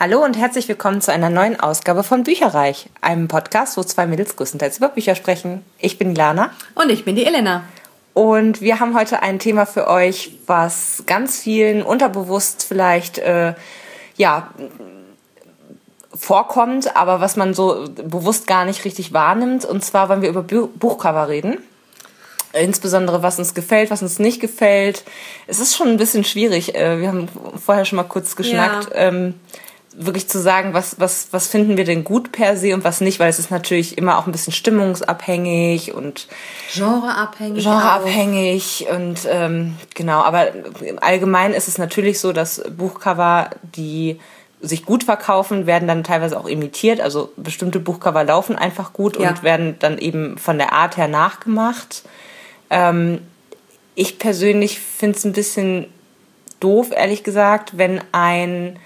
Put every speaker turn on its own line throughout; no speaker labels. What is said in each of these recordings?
Hallo und herzlich willkommen zu einer neuen Ausgabe von Bücherreich, einem Podcast, wo zwei Mädels größtenteils über Bücher sprechen. Ich bin Lana.
Und ich bin die Elena.
Und wir haben heute ein Thema für euch, was ganz vielen unterbewusst vielleicht, äh, ja, vorkommt, aber was man so bewusst gar nicht richtig wahrnimmt. Und zwar wollen wir über Buchcover reden. Insbesondere, was uns gefällt, was uns nicht gefällt. Es ist schon ein bisschen schwierig. Äh, wir haben vorher schon mal kurz geschnackt. Ja. Wirklich zu sagen, was, was, was finden wir denn gut per se und was nicht, weil es ist natürlich immer auch ein bisschen stimmungsabhängig und
genreabhängig.
Genreabhängig auch. und ähm, genau, aber allgemein ist es natürlich so, dass Buchcover, die sich gut verkaufen, werden dann teilweise auch imitiert. Also bestimmte Buchcover laufen einfach gut ja. und werden dann eben von der Art her nachgemacht. Ähm, ich persönlich finde es ein bisschen doof, ehrlich gesagt, wenn ein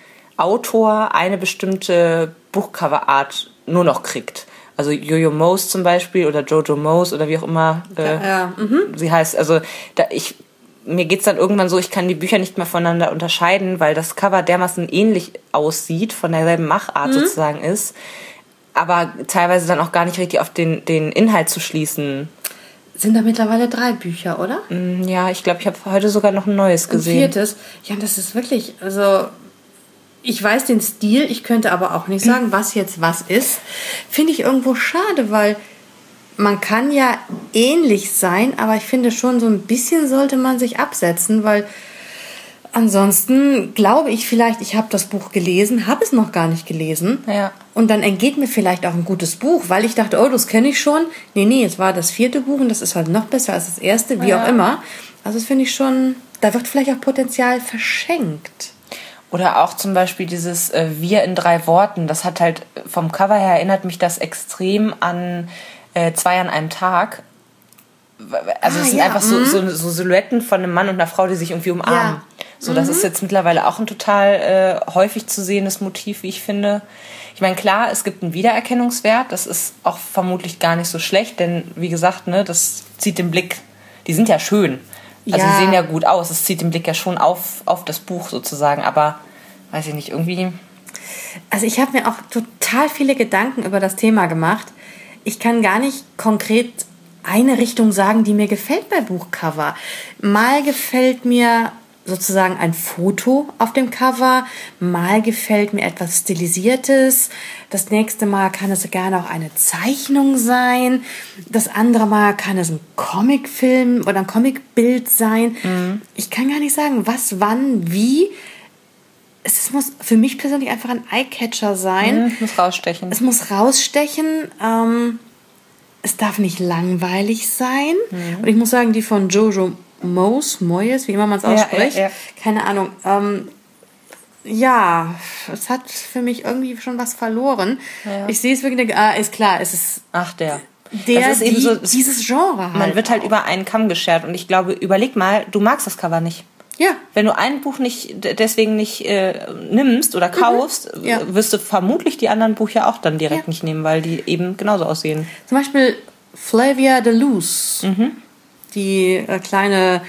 Autor eine bestimmte Buchcoverart nur noch kriegt. Also Jojo Mose zum Beispiel oder Jojo Mose oder wie auch immer äh, ja, ja. Mhm. sie heißt. Also da ich mir geht's dann irgendwann so, ich kann die Bücher nicht mehr voneinander unterscheiden, weil das Cover dermaßen ähnlich aussieht, von derselben Machart mhm. sozusagen ist, aber teilweise dann auch gar nicht richtig auf den, den Inhalt zu schließen.
Sind da mittlerweile drei Bücher, oder?
Mm, ja, ich glaube, ich habe heute sogar noch ein neues gesehen.
Ein viertes. Ja, das ist wirklich, also ich weiß den Stil, ich könnte aber auch nicht sagen, was jetzt was ist. Finde ich irgendwo schade, weil man kann ja ähnlich sein, aber ich finde schon so ein bisschen sollte man sich absetzen, weil ansonsten glaube ich vielleicht, ich habe das Buch gelesen, habe es noch gar nicht gelesen. Ja. Und dann entgeht mir vielleicht auch ein gutes Buch, weil ich dachte, oh, das kenne ich schon. Nee, nee, es war das vierte Buch und das ist halt noch besser als das erste, wie ja. auch immer. Also das finde ich schon, da wird vielleicht auch Potenzial verschenkt.
Oder auch zum Beispiel dieses äh, Wir in drei Worten. Das hat halt vom Cover her erinnert mich das extrem an äh, Zwei an einem Tag. Also ah, es sind ja, einfach so, mhm. so, so, Silhouetten von einem Mann und einer Frau, die sich irgendwie umarmen. Ja. So, das mhm. ist jetzt mittlerweile auch ein total äh, häufig zu sehendes Motiv, wie ich finde. Ich meine, klar, es gibt einen Wiedererkennungswert. Das ist auch vermutlich gar nicht so schlecht, denn wie gesagt, ne, das zieht den Blick. Die sind ja schön. Also ja. sie sehen ja gut aus. Es zieht den Blick ja schon auf, auf das Buch sozusagen. Aber weiß ich nicht, irgendwie.
Also ich habe mir auch total viele Gedanken über das Thema gemacht. Ich kann gar nicht konkret eine Richtung sagen, die mir gefällt bei Buchcover. Mal gefällt mir sozusagen ein Foto auf dem Cover, mal gefällt mir etwas Stilisiertes, das nächste Mal kann es gerne auch eine Zeichnung sein, das andere Mal kann es ein Comicfilm oder ein Comicbild sein. Mhm. Ich kann gar nicht sagen, was, wann, wie. Es muss für mich persönlich einfach ein Eyecatcher sein.
Mhm, muss rausstechen.
Es muss rausstechen. Ähm, es darf nicht langweilig sein. Mhm. Und ich muss sagen, die von Jojo Moes, Moyes, wie immer man es ausspricht. Ja, ja, ja. Keine Ahnung. Ähm, ja, es hat für mich irgendwie schon was verloren. Ich sehe es wirklich, ah, ist klar, es ist.
Ach, der.
Der, das ist eben die, so, dieses Genre
halt. Man wird halt über einen Kamm geschert und ich glaube, überleg mal, du magst das Cover nicht. Ja. Wenn du ein Buch nicht deswegen nicht äh, nimmst oder mhm. kaufst, mhm. ja. wirst du vermutlich die anderen Bücher auch dann direkt ja. nicht nehmen, weil die eben genauso aussehen.
Zum Beispiel Flavia de Luz. Mhm die äh, kleine,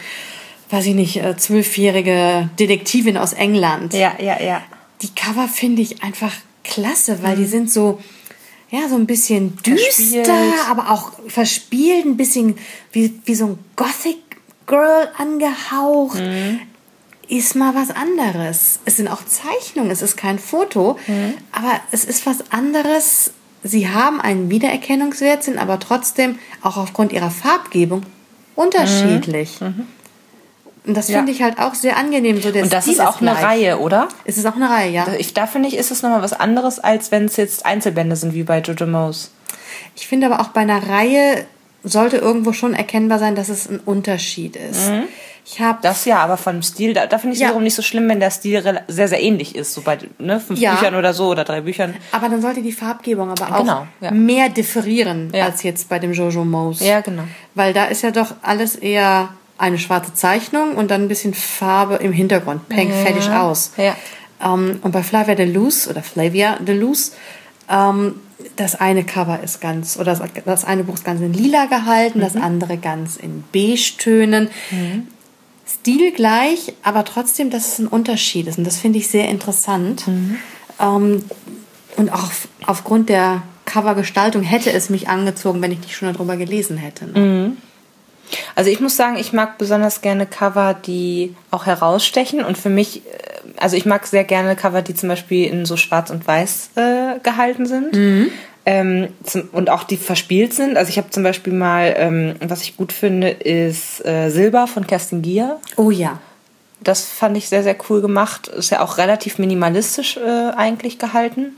weiß ich nicht, äh, zwölfjährige Detektivin aus England.
Ja, ja, ja.
Die Cover finde ich einfach klasse, weil mhm. die sind so, ja, so ein bisschen düster, verspielt. aber auch verspielt, ein bisschen wie, wie so ein Gothic Girl angehaucht. Mhm. Ist mal was anderes. Es sind auch Zeichnungen, es ist kein Foto, mhm. aber es ist was anderes. Sie haben einen Wiedererkennungswert, sind aber trotzdem auch aufgrund ihrer Farbgebung unterschiedlich. Mhm. mhm. Und das finde ja. ich halt auch sehr angenehm. So
der und das Stil ist auch ist eine Reihe, oder?
Es ist auch eine Reihe, ja.
Ich, da finde ich, ist es nochmal was anderes, als wenn es jetzt Einzelbände sind, wie bei Jojo Mose.
Ich finde aber auch bei einer Reihe sollte irgendwo schon erkennbar sein, dass es ein Unterschied ist. Mhm.
Ich habe das ja, aber vom Stil, da, da finde ich es ja. wiederum nicht so schlimm, wenn der Stil sehr, sehr ähnlich ist, so bei ne, fünf ja. Büchern oder so oder drei Büchern.
Aber dann sollte die Farbgebung aber auch genau, ja. mehr differieren als jetzt bei dem Jojo Mose.
Ja, genau.
Weil da ist ja doch alles eher eine schwarze Zeichnung und dann ein bisschen Farbe im Hintergrund. Peng, fertig aus. Ja. Um, ähm, und bei Flavia de Luz oder Flavia de Luz, um, ähm, das eine Cover ist ganz, oder das eine Buch ist ganz in lila gehalten, mhm. das andere ganz in Beige-Tönen. Mhm. Stil gleich, aber trotzdem, dass es ein Unterschied ist. Und das finde ich sehr interessant. Mhm. Ähm, und auch aufgrund der Covergestaltung hätte es mich angezogen, wenn ich nicht schon darüber gelesen hätte. Ne?
Mhm. Also ich muss sagen, ich mag besonders gerne Cover, die auch herausstechen. Und für mich, äh, also ich mag sehr gerne Cover, die zum Beispiel in so Schwarz und Weiß äh, gehalten sind. Mhm. Ähm, zum, und auch die verspielt sind. Also ich habe zum Beispiel mal, ähm, was ich gut finde, ist äh, Silber von Kerstin Gier.
Oh ja.
Das fand ich sehr, sehr cool gemacht. Ist ja auch relativ minimalistisch äh, eigentlich gehalten,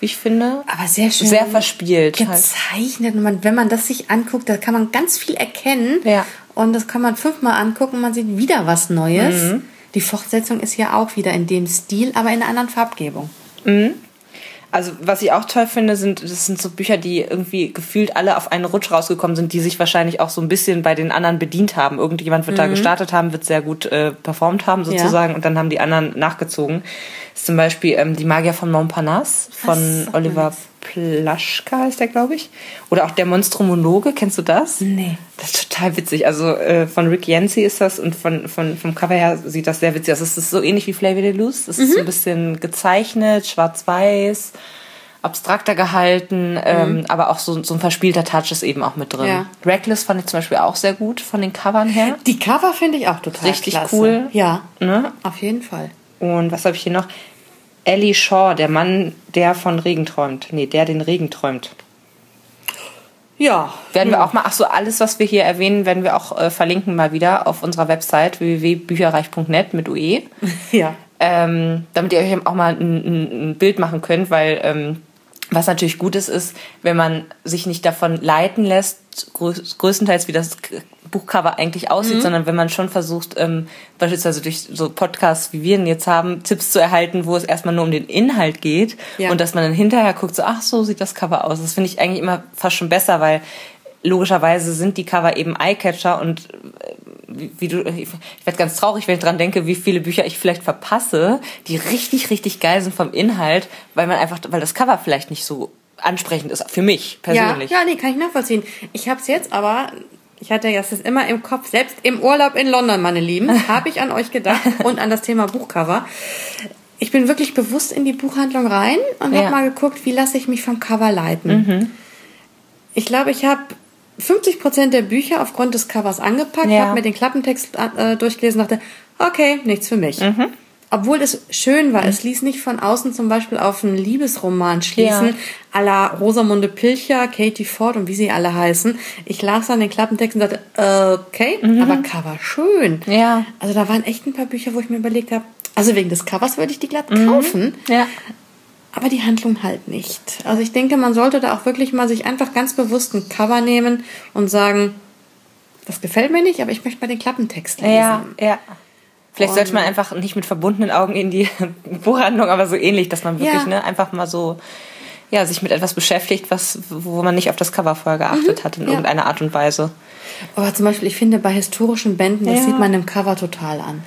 wie ich finde.
Aber sehr schön.
Sehr verspielt.
Gezeichnet. Und man, wenn man das sich anguckt, da kann man ganz viel erkennen.
Ja.
Und das kann man fünfmal angucken und man sieht wieder was Neues.
Mhm.
Die Fortsetzung ist ja auch wieder in dem Stil, aber in einer anderen Farbgebung.
Mhm. Also was ich auch toll finde, sind das sind so Bücher, die irgendwie gefühlt alle auf einen Rutsch rausgekommen sind, die sich wahrscheinlich auch so ein bisschen bei den anderen bedient haben. Irgendjemand wird da
Mhm.
gestartet haben, wird sehr gut äh, performt haben sozusagen und dann haben die anderen nachgezogen. Das ist zum Beispiel ähm, die Magier von Montparnasse von Oliver Plaschka ist der, glaube ich. Oder auch der Monstromologe, kennst du das?
Nee.
Das ist total witzig. Also äh, von Rick Yancey ist das und von, von, vom Cover her sieht das sehr witzig aus. Es ist so ähnlich wie Flavor de Luz. Das
Mhm.
ist so ein bisschen gezeichnet, schwarz-weiß, abstrakter gehalten, ähm, aber auch so, so ein verspielter Touch ist eben auch mit drin.
Mhm. Ja.
Reckless fand ich zum Beispiel auch sehr gut von den Covern her.
Die Cover finde ich auch total
Richtig
klasse.
cool.
Ja,
Ne?
auf jeden Fall.
Und was habe ich hier noch? Ellie Shaw, der Mann, der von Regen träumt. Nee, der den Regen träumt.
Ja.
Werden wir auch mal, ach so, alles, was wir hier erwähnen, werden wir auch äh, verlinken mal wieder auf unserer Website www.bücherreich.net mit UE.
Ja.
ähm, damit ihr euch auch mal ein, ein, Bild machen könnt, weil ähm, was natürlich gut ist, ist, wenn man sich nicht davon leiten lässt, größ größtenteils wie das Buchcover eigentlich aussieht,
Mhm.
sondern wenn man schon versucht, ähm, beispielsweise durch so Podcasts, wie wir ihn jetzt haben, Tipps zu erhalten, wo es erstmal nur um den Inhalt geht
Ja.
und dass man dann hinterher guckt, so, ach, so sieht das Cover aus. Das finde ich eigentlich immer fast schon besser, weil logischerweise sind die Cover eben Eyecatcher und äh, wie, wie du, ich werde ganz traurig, wenn ich dran denke, wie viele Bücher ich vielleicht verpasse, die richtig, richtig geil sind vom Inhalt, weil man einfach, weil das Cover vielleicht nicht so ansprechend ist, für mich persönlich.
Ja, ja, nee, kann ich nachvollziehen. Ich habe es jetzt aber, ich hatte das jetzt immer im Kopf, selbst im Urlaub in London, meine Lieben, habe ich an euch gedacht und an das Thema Buchcover. Ich bin wirklich bewusst in die Buchhandlung rein und
Ja.
habe mal geguckt, wie lasse ich mich vom Cover leiten. Ich glaube, ich habe 50 Prozent der Bücher aufgrund des Covers angepackt,
Ja.
habe mir den Klappentext äh, durchgelesen und dachte, okay, nichts für mich.
Mhm.
Obwohl es schön war, es ließ nicht von außen zum Beispiel auf einen Liebesroman schließen,
Ja.
à la Rosamunde Pilcher, Katie Ford und wie sie alle heißen. Ich las dann den Klappentext und dachte, okay, aber Cover schön.
Mhm. Ja.
Also da waren echt ein paar Bücher, wo ich mir überlegt habe, also wegen des Covers würde ich die glatt
Mhm.
kaufen.
Ja.
Aber die Handlung halt nicht. Also ich denke, man sollte da auch wirklich mal sich einfach ganz bewusst ein Cover nehmen und sagen, das gefällt mir nicht, aber ich möchte mal den Klappentext lesen.
Ja, ja. Vielleicht sollte man einfach nicht mit verbundenen Augen in die Buchhandlung, aber so ähnlich, dass man wirklich
Ja.
ne, einfach mal so ja, sich mit etwas beschäftigt, was, wo man nicht auf das Cover vorher geachtet hat in
Mhm. ja.
irgendeiner Art und Weise.
Aber zum Beispiel, ich finde, bei historischen Bänden, das
Ja.
sieht man im Cover total an.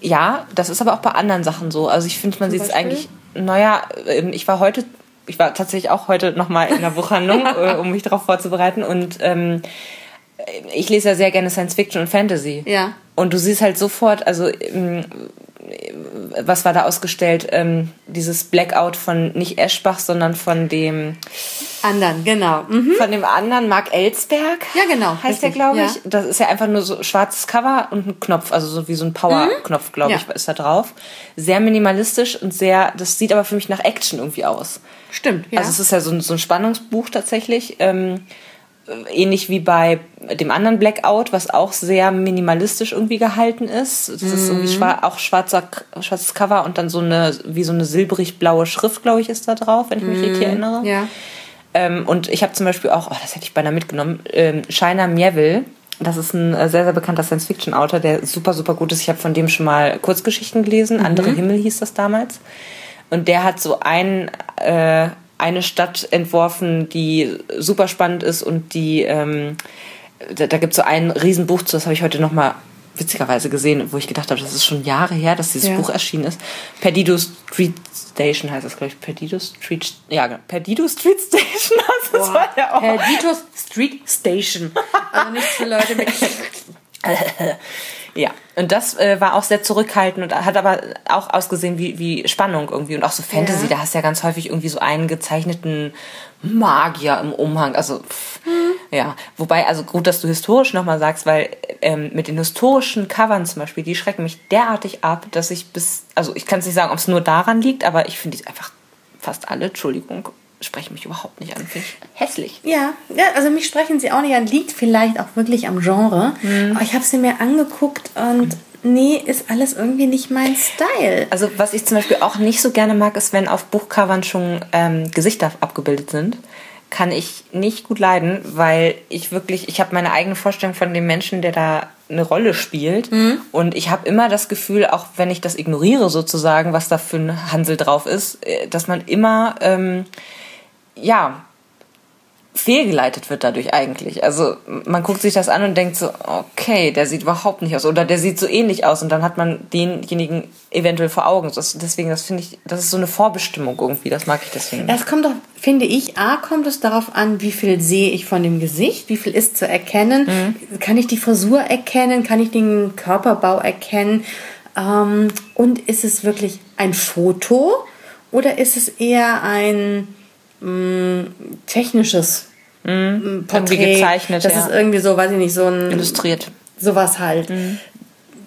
Ja, das ist aber auch bei anderen Sachen so. Also ich finde, man sieht es eigentlich, naja, ähm, ich war heute, ich war tatsächlich auch heute nochmal in der Buchhandlung, äh, um mich darauf vorzubereiten und ähm, ich lese ja sehr gerne Science Fiction und Fantasy.
Ja.
Und du siehst halt sofort, also ähm, was war da ausgestellt? Ähm, dieses Blackout von nicht Eschbach, sondern von dem
Anderen, genau. Mhm.
von dem anderen Mark Ellsberg.
Ja, genau,
Heißt der,
richtig,
glaube
ja.
ich. Das ist ja einfach nur so schwarzes Cover und ein Knopf, also so wie so ein Power-Knopf, glaube
Ja.
ich, ist da drauf. Sehr minimalistisch und sehr, das sieht aber für mich nach Action irgendwie aus.
Stimmt, ja.
Also es ist ja so ein, so ein Spannungsbuch tatsächlich. Ähm, äh, ähnlich wie bei dem anderen Blackout, was auch sehr minimalistisch irgendwie gehalten ist. Das ist
Mhm.
irgendwie schwar auch schwarzer, schwarzes Cover und dann so eine, wie so eine silbrig-blaue Schrift, glaube ich, ist da drauf, wenn ich mich richtig erinnere.
Mhm. ja.
Ähm, und ich habe zum Beispiel auch, oh, das hätte ich beinahe mitgenommen, ähm, Shiner Mieville. Das ist ein äh, sehr, sehr bekannter Science-Fiction-Autor, der super, super gut ist. Ich habe von dem schon mal Kurzgeschichten gelesen. Andere Himmel hieß das damals. Und der hat so ein, äh, eine Stadt entworfen, die super spannend ist und die, ähm, da, da gibt es so ein Riesenbuch zu, das habe ich heute noch mal witzigerweise gesehen, wo ich gedacht habe, das ist schon Jahre her, dass dieses
Ja.
Buch erschienen ist. Perdido Street Station heißt das, glaube ich. Perdido Street, ja, genau. Perdido Street Station, das war der Ort.
Perditos Street Station. Also nicht für Leute mit.
Und das äh, war auch sehr zurückhaltend und hat aber auch ausgesehen wie, wie Spannung irgendwie. Und auch so Fantasy,
Ja.
da hast du ja ganz häufig irgendwie so einen gezeichneten Magier im Umhang. Also, pff, ja. Wobei, also gut, dass du historisch nochmal sagst, weil ähm, mit den historischen Covern zum Beispiel, die schrecken mich derartig ab, dass ich bis, also ich kann es nicht sagen, ob es nur daran liegt, aber ich finde die einfach fast alle, Entschuldigung, sprechen mich überhaupt nicht an. Finde ich hässlich.
Ja, ja, also mich sprechen sie auch nicht an, liegt vielleicht auch wirklich am Genre.
Mhm.
Aber ich habe sie mir angeguckt und nee, ist alles irgendwie nicht mein Style.
Also was ich zum Beispiel auch nicht so gerne mag, ist, wenn auf Buchcovern schon ähm, Gesichter abgebildet sind. Kann ich nicht gut leiden, weil ich wirklich, ich habe meine eigene Vorstellung von dem Menschen, der da eine Rolle spielt. Und ich habe immer das Gefühl, auch wenn ich das ignoriere sozusagen, was da für ein Hansel drauf ist, äh, dass man immer, ähm, ja, fehlgeleitet wird dadurch eigentlich. Also man guckt sich das an und denkt so, okay, der sieht überhaupt nicht aus oder der sieht so ähnlich aus und dann hat man denjenigen eventuell vor Augen. Das, deswegen, das finde ich, das ist so eine Vorbestimmung irgendwie, das mag ich deswegen.
Das kommt doch, finde ich, A, kommt es darauf an, wie viel sehe ich von dem Gesicht, wie viel ist zu erkennen.
Mhm.
Kann ich die Frisur erkennen, kann ich den Körperbau erkennen? Ähm, und ist es wirklich ein Foto oder ist es eher ein mh, technisches mh, Porträt?
Mhm. Irgendwie gezeichnet,
Das
ja.
ist irgendwie so, weiß ich nicht, so ein...
Illustriert.
Sowas halt.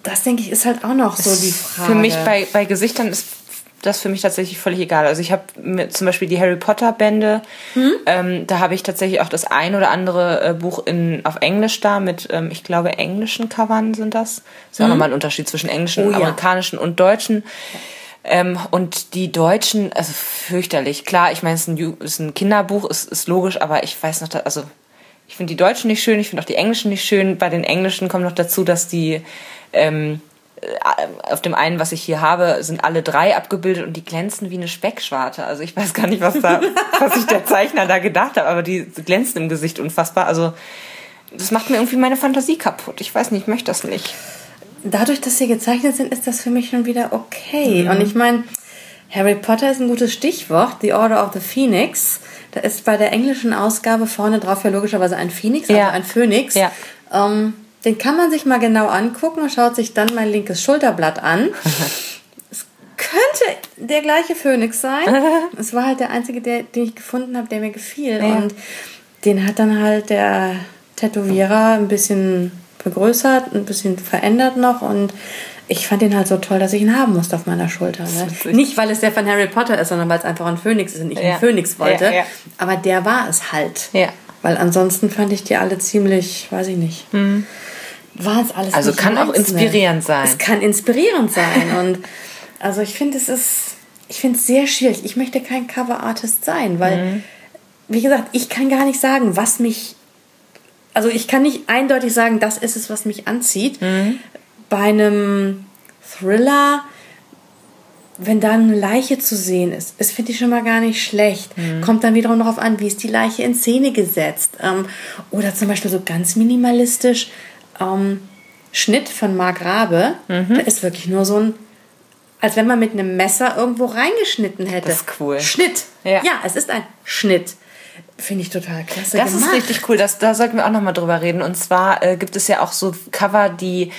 Das, denke ich, ist halt auch noch so die Frage.
Für mich bei, bei Gesichtern ist das für mich tatsächlich völlig egal. Also ich habe zum Beispiel die Harry Potter Bände,
Hm?
ähm, da habe ich tatsächlich auch das ein oder andere äh, Buch in, auf Englisch da mit, ähm, ich glaube, englischen Covern sind das. Ist ja auch nochmal ein Unterschied zwischen englischen,
Hm? Oh ja.
amerikanischen und deutschen. Ähm, und die Deutschen, also fürchterlich. Klar, ich meine, es ist ein, Kinderbuch, ist, ist logisch, aber ich weiß noch, also ich finde die Deutschen nicht schön, ich finde auch die Englischen nicht schön. Bei den Englischen kommt noch dazu, dass die ähm, äh, auf dem einen, was ich hier habe, sind alle drei abgebildet und die glänzen wie eine Speckschwarte. Also ich weiß gar nicht, was da, was sich der Zeichner da gedacht hat, aber die glänzen im Gesicht unfassbar. Also das macht mir irgendwie meine Fantasie kaputt. Ich weiß nicht, ich möchte das nicht.
Dadurch, dass sie gezeichnet sind, ist das für mich schon wieder
Mhm.
okay. Und ich meine, Harry Potter ist ein gutes Stichwort, The Order of the Phoenix. Da ist bei der englischen Ausgabe vorne drauf ja logischerweise ein Phoenix, also
Ja.
ein Phönix.
Ja.
Ähm, den kann man sich mal genau angucken und schaut sich dann mein linkes Schulterblatt an. es könnte der gleiche Phönix sein. es war halt der einzige, der, den ich gefunden habe, der mir gefiel.
Ja.
Und den hat dann halt der Tätowierer ein bisschen vergrößert, ein bisschen verändert noch und ich fand den halt so toll, dass ich ihn haben musste auf meiner Schulter. Ne? Nicht, weil es der von Harry Potter ist, sondern weil es einfach ein Phönix ist und ich
Ja.
einen Phönix wollte.
Ja, ja.
Aber der war es halt.
Ja.
Weil ansonsten fand ich die alle ziemlich, weiß ich nicht. War es alles
Mhm. Also
nicht
kann auch
meins
inspirierend sein.
Es kann inspirierend sein. und also ich finde, es ist, ich finde es sehr schwierig. Ich möchte kein Cover-Artist sein, weil,
Mhm.
wie gesagt, ich kann gar nicht sagen, was mich also ich kann nicht eindeutig sagen, das ist es, was mich anzieht.
Mhm.
Bei einem Thriller, wenn da eine Leiche zu sehen ist, das finde ich schon mal gar nicht schlecht.
Mhm.
Kommt dann wiederum darauf an, wie ist die Leiche in Szene gesetzt. Ähm, oder zum Beispiel so ganz minimalistisch ähm, Schnitt von Mark Rabe.
Mhm.
Da ist wirklich nur so ein, als wenn man mit einem Messer irgendwo reingeschnitten hätte.
Das ist cool.
Schnitt.
Ja.
ja es ist ein Schnitt. Finde ich total klasse
Das
gemacht.
ist richtig cool. Das, da sollten wir auch nochmal drüber reden. Und zwar äh, gibt es ja auch so Cover, die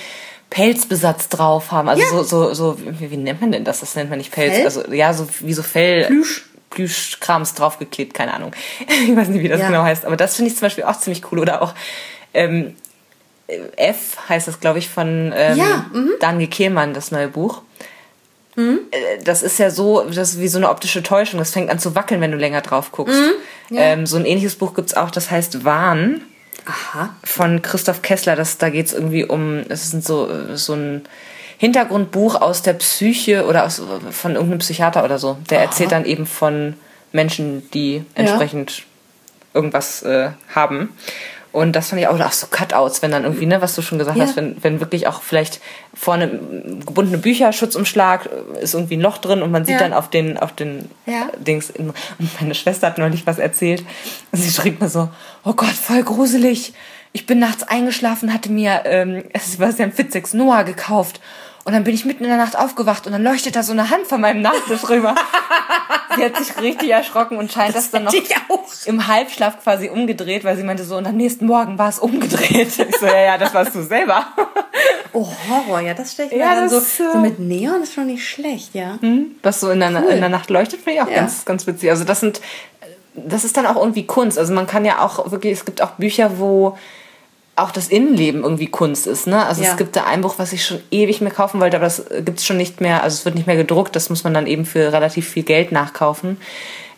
Pelzbesatz drauf haben. Also
Ja.
so, so, so, wie, wie nennt man denn das? Das nennt man nicht Pelz.
Fell?
Also ja, so wie so Fell.
Plüsch.
Plüschkrams draufgeklebt, keine Ahnung. Ich weiß nicht, wie das
Ja.
genau heißt. Aber das finde ich zum Beispiel auch ziemlich cool. Oder auch ähm, F heißt das, glaube ich, von ähm,
Ja, mhm.
Daniel Kehlmann, das neue Buch. Äh, Das ist ja so, das ist wie so eine optische Täuschung. Das fängt an zu wackeln, wenn du länger drauf guckst.
Mhm.
Ähm, so ein ähnliches Buch gibt's auch, das heißt Wahn
Aha.
von Christoph Kessler. Das, da geht's irgendwie um, es ist so, so ein Hintergrundbuch aus der Psyche oder aus, von irgendeinem Psychiater oder so. Der erzählt dann eben von Menschen, die entsprechend irgendwas äh, haben. Und das fand ich auch, auch so Cutouts, wenn dann irgendwie, ne, was du schon gesagt
Ja.
hast, wenn, wenn wirklich auch vielleicht vorne gebundene Bücher, Schutzumschlag, äh, ist irgendwie ein Loch drin und man sieht
Ja.
dann auf den, auf den
Ja.
Dings. Und meine Schwester hat neulich was erzählt. Sie schrieb mir so, oh Gott, voll gruselig. Ich bin nachts eingeschlafen, hatte mir ähm, Sebastian Fitzeks Noah gekauft. Und dann bin ich mitten in der Nacht aufgewacht und dann leuchtet da so eine Hand von meinem Nachttisch rüber. sie hat sich richtig erschrocken und scheint das, dann noch im Halbschlaf quasi umgedreht, weil sie meinte so, und am nächsten Morgen war es umgedreht. Ich so, ja, ja, das warst du selber.
Oh, Horror, ja, das stelle ich mir ja, dann so, so mit Neon ist schon nicht schlecht, ja.
Hm, was so in der, cool. in der Nacht leuchtet, finde ich auch ja. ganz, ganz witzig. Also das sind, das ist dann auch irgendwie Kunst. Also man kann ja auch wirklich, es gibt auch Bücher, wo auch das Innenleben irgendwie Kunst ist. Ne? Also ja. es gibt da ein Buch, was ich schon ewig mehr kaufen wollte, aber das gibt es schon nicht mehr, also es wird nicht mehr gedruckt, das muss man dann eben für relativ viel Geld nachkaufen.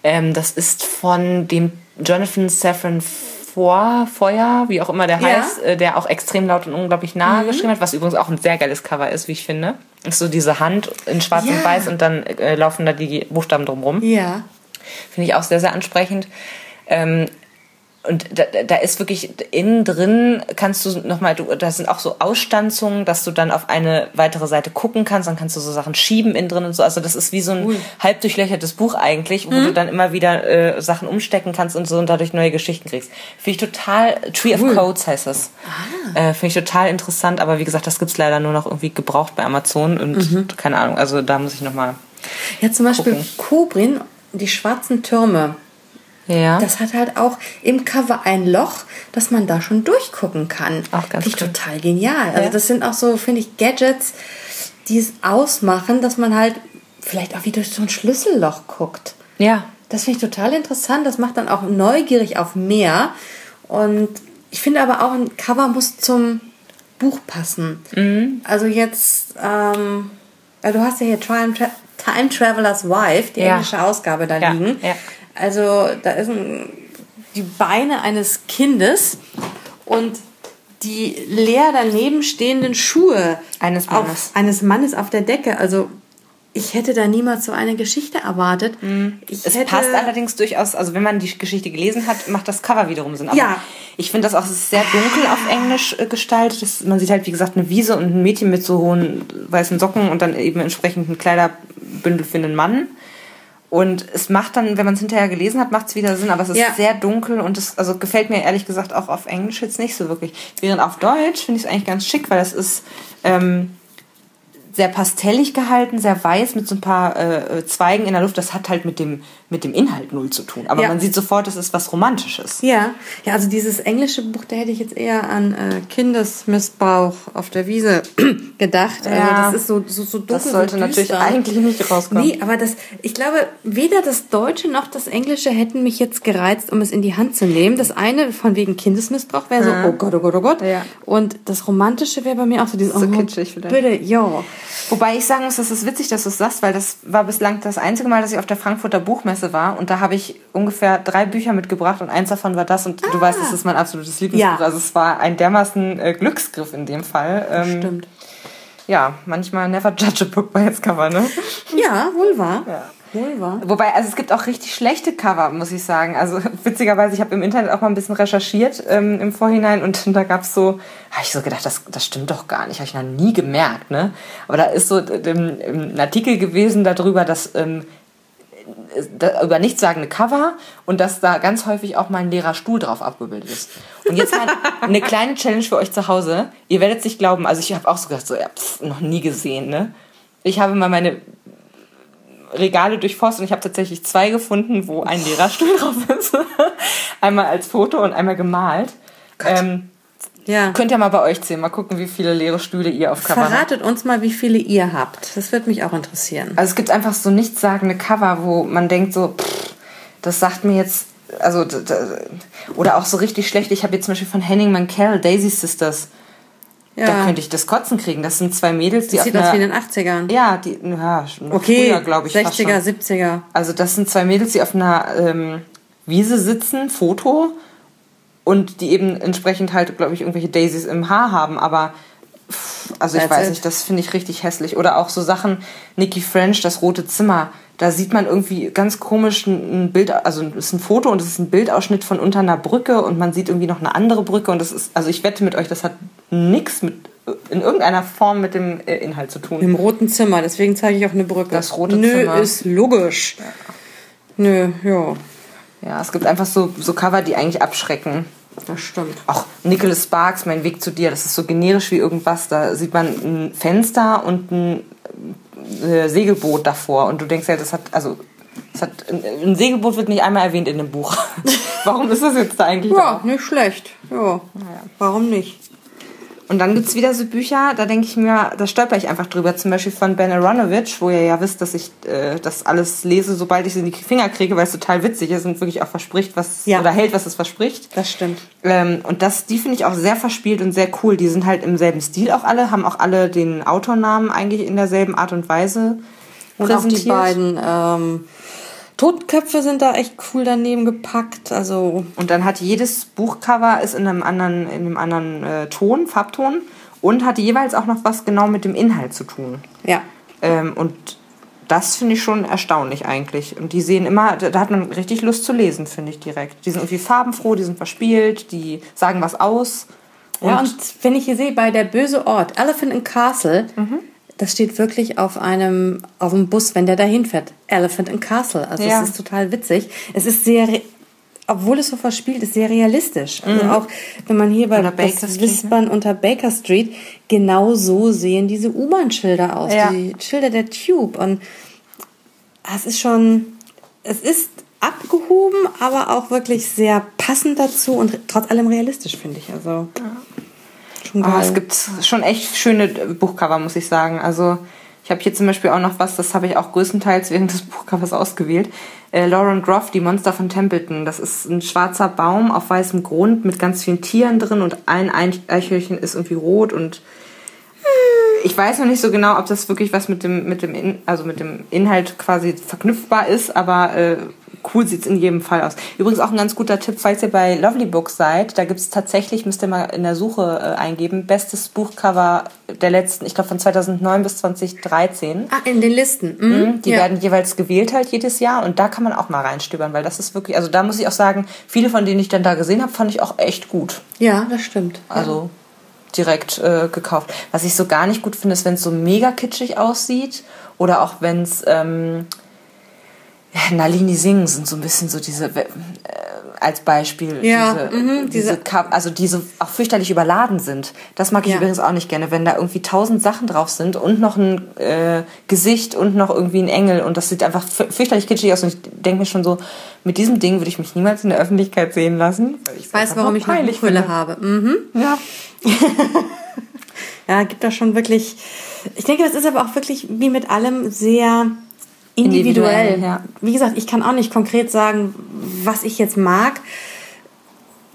Ähm, das ist von dem Jonathan Safran vor Feuer, wie auch immer der ja. heißt, äh, der auch extrem laut und unglaublich nah mhm. geschrieben hat, was übrigens auch ein sehr geiles Cover ist, wie ich finde. Ist so diese Hand in schwarz ja. und weiß und dann äh, laufen da die Buchstaben drumrum. Ja. Finde ich auch sehr, sehr ansprechend. Ähm, und da, da ist wirklich innen drin kannst du nochmal, da sind auch so Ausstanzungen, dass du dann auf eine weitere Seite gucken kannst, dann kannst du so Sachen schieben innen drin und so. Also das ist wie so ein cool. halb durchlöchertes Buch eigentlich, wo mhm. du dann immer wieder äh, Sachen umstecken kannst und so und dadurch neue Geschichten kriegst. Finde ich total, Tree of Codes heißt das. Ah. Äh, Finde ich total interessant, aber wie gesagt, das gibt's leider nur noch irgendwie gebraucht bei Amazon und mhm. keine Ahnung, also da muss ich nochmal.
Ja, zum Beispiel gucken. Kobrin, die schwarzen Türme ja. Das hat halt auch im Cover ein Loch, dass man da schon durchgucken kann. Auch ganz Finde ich total genial. Also das sind auch so, finde ich, Gadgets, die es ausmachen, dass man halt vielleicht auch wie durch so ein Schlüsselloch guckt. Ja. Das finde ich total interessant. Das macht dann auch neugierig auf mehr. Und ich finde aber auch, ein Cover muss zum Buch passen. Mhm. Also jetzt, ähm, du hast ja hier Time, Tra Time Traveler's Wife, die ja. englische Ausgabe da ja. liegen. Ja. Also da ist ein, die Beine eines Kindes und die leer daneben stehenden Schuhe eines Mannes. Auf, eines Mannes auf der Decke. Also ich hätte da niemals so eine Geschichte erwartet. Mhm.
es passt allerdings durchaus, also wenn man die Geschichte gelesen hat, macht das Cover wiederum Sinn. Aber ja. ich finde das auch sehr dunkel auf Englisch äh, gestaltet. Das, man sieht halt, wie gesagt, eine Wiese und ein Mädchen mit so hohen weißen Socken und dann eben entsprechend ein Kleiderbündel für einen Mann. Und es macht dann, wenn man es hinterher gelesen hat, macht es wieder Sinn, aber es ist ja. sehr dunkel und es also gefällt mir ehrlich gesagt auch auf Englisch jetzt nicht so wirklich. Während auf Deutsch finde ich es eigentlich ganz schick, weil es ist ähm, sehr pastellig gehalten, sehr weiß mit so ein paar äh, Zweigen in der Luft. Das hat halt mit dem, mit dem Inhalt null zu tun. Aber ja. man sieht sofort, es ist was Romantisches.
Ja, ja, also dieses englische Buch, da hätte ich jetzt eher an äh, Kindesmissbrauch auf der Wiese gedacht. Also ja. Also das ist so, so, so dunkel. Das sollte so natürlich eigentlich nicht rauskommen. Nee, aber das, ich glaube, weder das Deutsche noch das Englische hätten mich jetzt gereizt, um es in die Hand zu nehmen. Das eine von wegen Kindesmissbrauch wäre so, oh Gott, oh Gott, oh Gott. Ja. Und das Romantische wäre bei mir auch so dieses, so oh, kitschig vielleicht. Bitte,
ja. Wobei ich sagen muss, das ist witzig, dass du es sagst, weil das war bislang das einzige Mal, dass ich auf der Frankfurter Buchmesse war und da habe ich ungefähr drei Bücher mitgebracht und eins davon war das und ah. du weißt, das ist mein absolutes Lieblingsbuch. Ja. Also es war ein dermaßen äh, Glücksgriff in dem Fall. Ähm, Stimmt. Ja, manchmal never judge a book by its cover, ne?
Ja, wohl wahr. Ja. Wohl
Wobei, also es gibt auch richtig schlechte Cover, muss ich sagen. Also witzigerweise, ich habe im Internet auch mal ein bisschen recherchiert ähm, im Vorhinein und da gab es so, habe ich so gedacht, das, das stimmt doch gar nicht, habe ich noch nie gemerkt. Ne? Aber da ist so ähm, ein Artikel gewesen darüber, dass ähm, über nichtssagende Cover und dass da ganz häufig auch mal ein leerer Stuhl drauf abgebildet ist. Und jetzt mal eine kleine Challenge für euch zu Hause. Ihr werdet es nicht glauben, also ich habe auch so gedacht, so, ja, pff, noch nie gesehen, ne? Ich habe mal meine Regale durchforstet und ich habe tatsächlich zwei gefunden, wo ein Lehrerstuhl drauf ist. einmal als Foto und einmal gemalt. Ähm, ja. Könnt ihr mal bei euch zählen, mal gucken, wie viele leere Stühle ihr auf
Cover Verratet habt. Verratet uns mal, wie viele ihr habt. Das wird mich auch interessieren.
Also es gibt einfach so nichtssagende Cover, wo man denkt so, pff, das sagt mir jetzt, also oder auch so richtig schlecht. Ich habe jetzt zum Beispiel von Henning Mankell, Daisy Sisters, ja. Da könnte ich das Kotzen kriegen. Das sind zwei Mädels, die das
sieht aus wie in den 80ern.
Ja, die, ja, okay, früher, glaube
ich. 60er, 70er.
Also das sind zwei Mädels, die auf einer ähm, Wiese sitzen, Foto, und die eben entsprechend halt, glaube ich, irgendwelche Daisies im Haar haben, aber also ich That's weiß it. nicht, das finde ich richtig hässlich. Oder auch so Sachen, Nikki French, das rote Zimmer da sieht man irgendwie ganz komisch ein Bild, also es ist ein Foto und es ist ein Bildausschnitt von unter einer Brücke und man sieht irgendwie noch eine andere Brücke und das ist, also ich wette mit euch, das hat nichts mit in irgendeiner Form mit dem äh, Inhalt zu tun.
Im roten Zimmer, deswegen zeige ich auch eine Brücke. Das rote Nö, Zimmer. ist logisch. Ja. Nö, ja.
Ja, es gibt einfach so, so Cover, die eigentlich abschrecken.
Das stimmt.
Auch Nicholas Sparks, Mein Weg zu dir, das ist so generisch wie irgendwas. Da sieht man ein Fenster und ein äh, Segelboot davor und du denkst ja, das hat, also, das hat, ein Segelboot wird nicht einmal erwähnt in dem Buch. Warum ist das jetzt da eigentlich?
Ja, da? nicht schlecht. Ja. Naja. Warum nicht?
Und dann gibt's wieder so Bücher, da denke ich mir, da stolper ich einfach drüber. Zum Beispiel von Ben Aronovich, wo ihr ja wisst, dass ich äh, das alles lese, sobald ich es in die Finger kriege, weil es total witzig ist und wirklich auch verspricht, was
Ja.
oder hält, was es verspricht.
Das stimmt.
Ähm, und das, die finde ich auch sehr verspielt und sehr cool. Die sind halt im selben Stil auch alle, haben auch alle den Autornamen eigentlich in derselben Art und Weise
Und auch die beiden ähm, Totenköpfe sind da echt cool daneben gepackt. Also
Und dann hat jedes Buchcover ist in einem anderen, in einem anderen äh, Ton, Farbton und hat jeweils auch noch was genau mit dem Inhalt zu tun.
ja.
Ähm, und das finde ich schon erstaunlich eigentlich. Und die sehen immer, da hat man richtig Lust zu lesen, finde ich direkt. Die sind irgendwie farbenfroh, die sind verspielt, die sagen was aus.
Ja, und wenn ich hier sehe, bei der böse Ort, Elephant in Castle,
Mhm.
Das steht wirklich auf einem, auf dem Bus, wenn der dahin fährt. Elephant in Castle. Also
Ja.
es ist total witzig. Es ist sehr, obwohl es so verspielt ist, sehr realistisch. Also auch wenn man hier bei das
Street, ne?
Wispern unter Baker Street, genau so sehen diese U-Bahn-Schilder aus.
Ja.
Die Schilder der Tube. Und es ist schon, es ist abgehoben, aber auch wirklich sehr passend dazu und trotz allem realistisch, finde ich. Also schon
Aber
geil.
Ah, es gibt schon echt schöne äh, Buchcover, muss ich sagen. Also ich habe hier zum Beispiel auch noch was, das habe ich auch größtenteils während des Buchcovers ausgewählt. Äh, Lauren Groff, die Monster von Templeton. Das ist ein schwarzer Baum auf weißem Grund mit ganz vielen Tieren drin und ein Eich- Eichhörnchen ist irgendwie rot und ich weiß noch nicht so genau, ob das wirklich was mit dem, mit dem, In, also mit dem Inhalt quasi verknüpfbar ist, aber äh, cool sieht's in jedem Fall aus. Übrigens auch ein ganz guter Tipp, falls ihr bei Lovely Books seid, da gibt's tatsächlich, müsst ihr mal in der Suche äh, eingeben, bestes Buchcover der letzten, ich glaube von 2009 bis 2013.
Ah, in den Listen. Mhm.
Die
ja.
werden jeweils gewählt halt jedes Jahr und da kann man auch mal reinstöbern, weil das ist wirklich, also da muss ich auch sagen, viele von denen ich dann da gesehen habe, fand ich auch echt gut.
ja, das stimmt.
Also direkt äh, gekauft. Was ich so gar nicht gut finde, ist, wenn es so mega kitschig aussieht oder auch wenn es ähm, Nalini Singh sind so ein bisschen so diese äh, als Beispiel
Ja,
diese,
mhm,
diese,
diese-
Ka- also diese auch fürchterlich überladen sind. Das mag ich
Ja.
übrigens auch nicht gerne, wenn da irgendwie tausend Sachen drauf sind und noch ein äh, Gesicht und noch irgendwie ein Engel und das sieht einfach fü- fürchterlich kitschig aus und ich denke mir schon so, mit diesem Ding würde ich mich niemals in der Öffentlichkeit sehen lassen.
Ich weiß, warum ich noch eine Brille habe. Mhm.
Ja.
Ja, gibt da schon wirklich. Ich denke, das ist aber auch wirklich wie mit allem sehr individuell.
Individuell, ja.
Wie gesagt, ich kann auch nicht konkret sagen, was ich jetzt mag.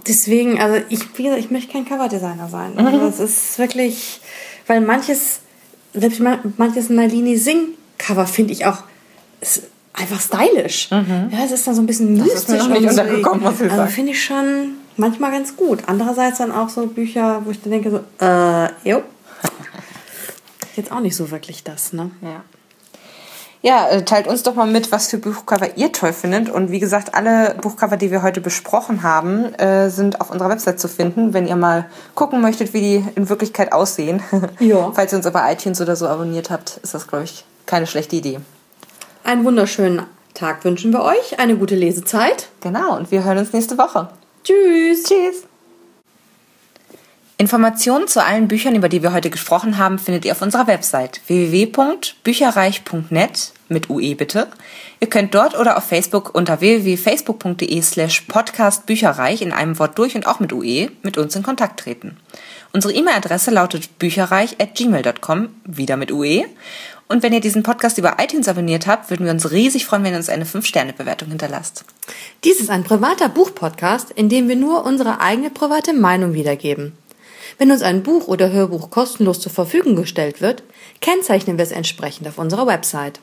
Deswegen, also ich, wie gesagt, ich möchte kein Coverdesigner sein.
Mhm.
Also es ist wirklich, weil manches, selbst ma- manches Nalini Singh Cover finde ich auch einfach stylisch. Ja, es ist dann so ein bisschen
Mhm. ist mir
mystisch.
noch nicht untergekommen, muss ich
also finde ich schon manchmal ganz gut. Andererseits dann auch so Bücher, wo ich dann denke so, äh, jo. Jetzt auch nicht so wirklich das, ne?
Ja. Ja, äh, teilt uns doch mal mit, was für Buchcover ihr toll findet. Und wie gesagt, alle Buchcover, die wir heute besprochen haben, äh, sind auf unserer Website zu finden, wenn ihr mal gucken möchtet, wie die in Wirklichkeit aussehen.
Ja.
Falls ihr uns aber iTunes oder so abonniert habt, ist das, glaube ich, keine schlechte Idee.
Einen wunderschönen Tag wünschen wir euch, eine gute Lesezeit.
Genau, und wir hören uns nächste Woche.
Tschüss.
Tschüss. Informationen zu allen Büchern, über die wir heute gesprochen haben, findet ihr auf unserer Website www.bücherreich.net mit UE bitte. Ihr könnt dort oder auf Facebook unter www.facebook.de slash podcastbücherreich in einem Wort durch und auch mit UE mit uns in Kontakt treten. Unsere E-Mail-Adresse lautet bücherreich at gmail.com, wieder mit UE. Und wenn ihr diesen Podcast über iTunes abonniert habt, würden wir uns riesig freuen, wenn ihr uns eine 5-Sterne-Bewertung hinterlasst.
Dies ist ein privater Buchpodcast, in dem wir nur unsere eigene private Meinung wiedergeben. Wenn uns ein Buch oder Hörbuch kostenlos zur Verfügung gestellt wird, kennzeichnen wir es entsprechend auf unserer Website.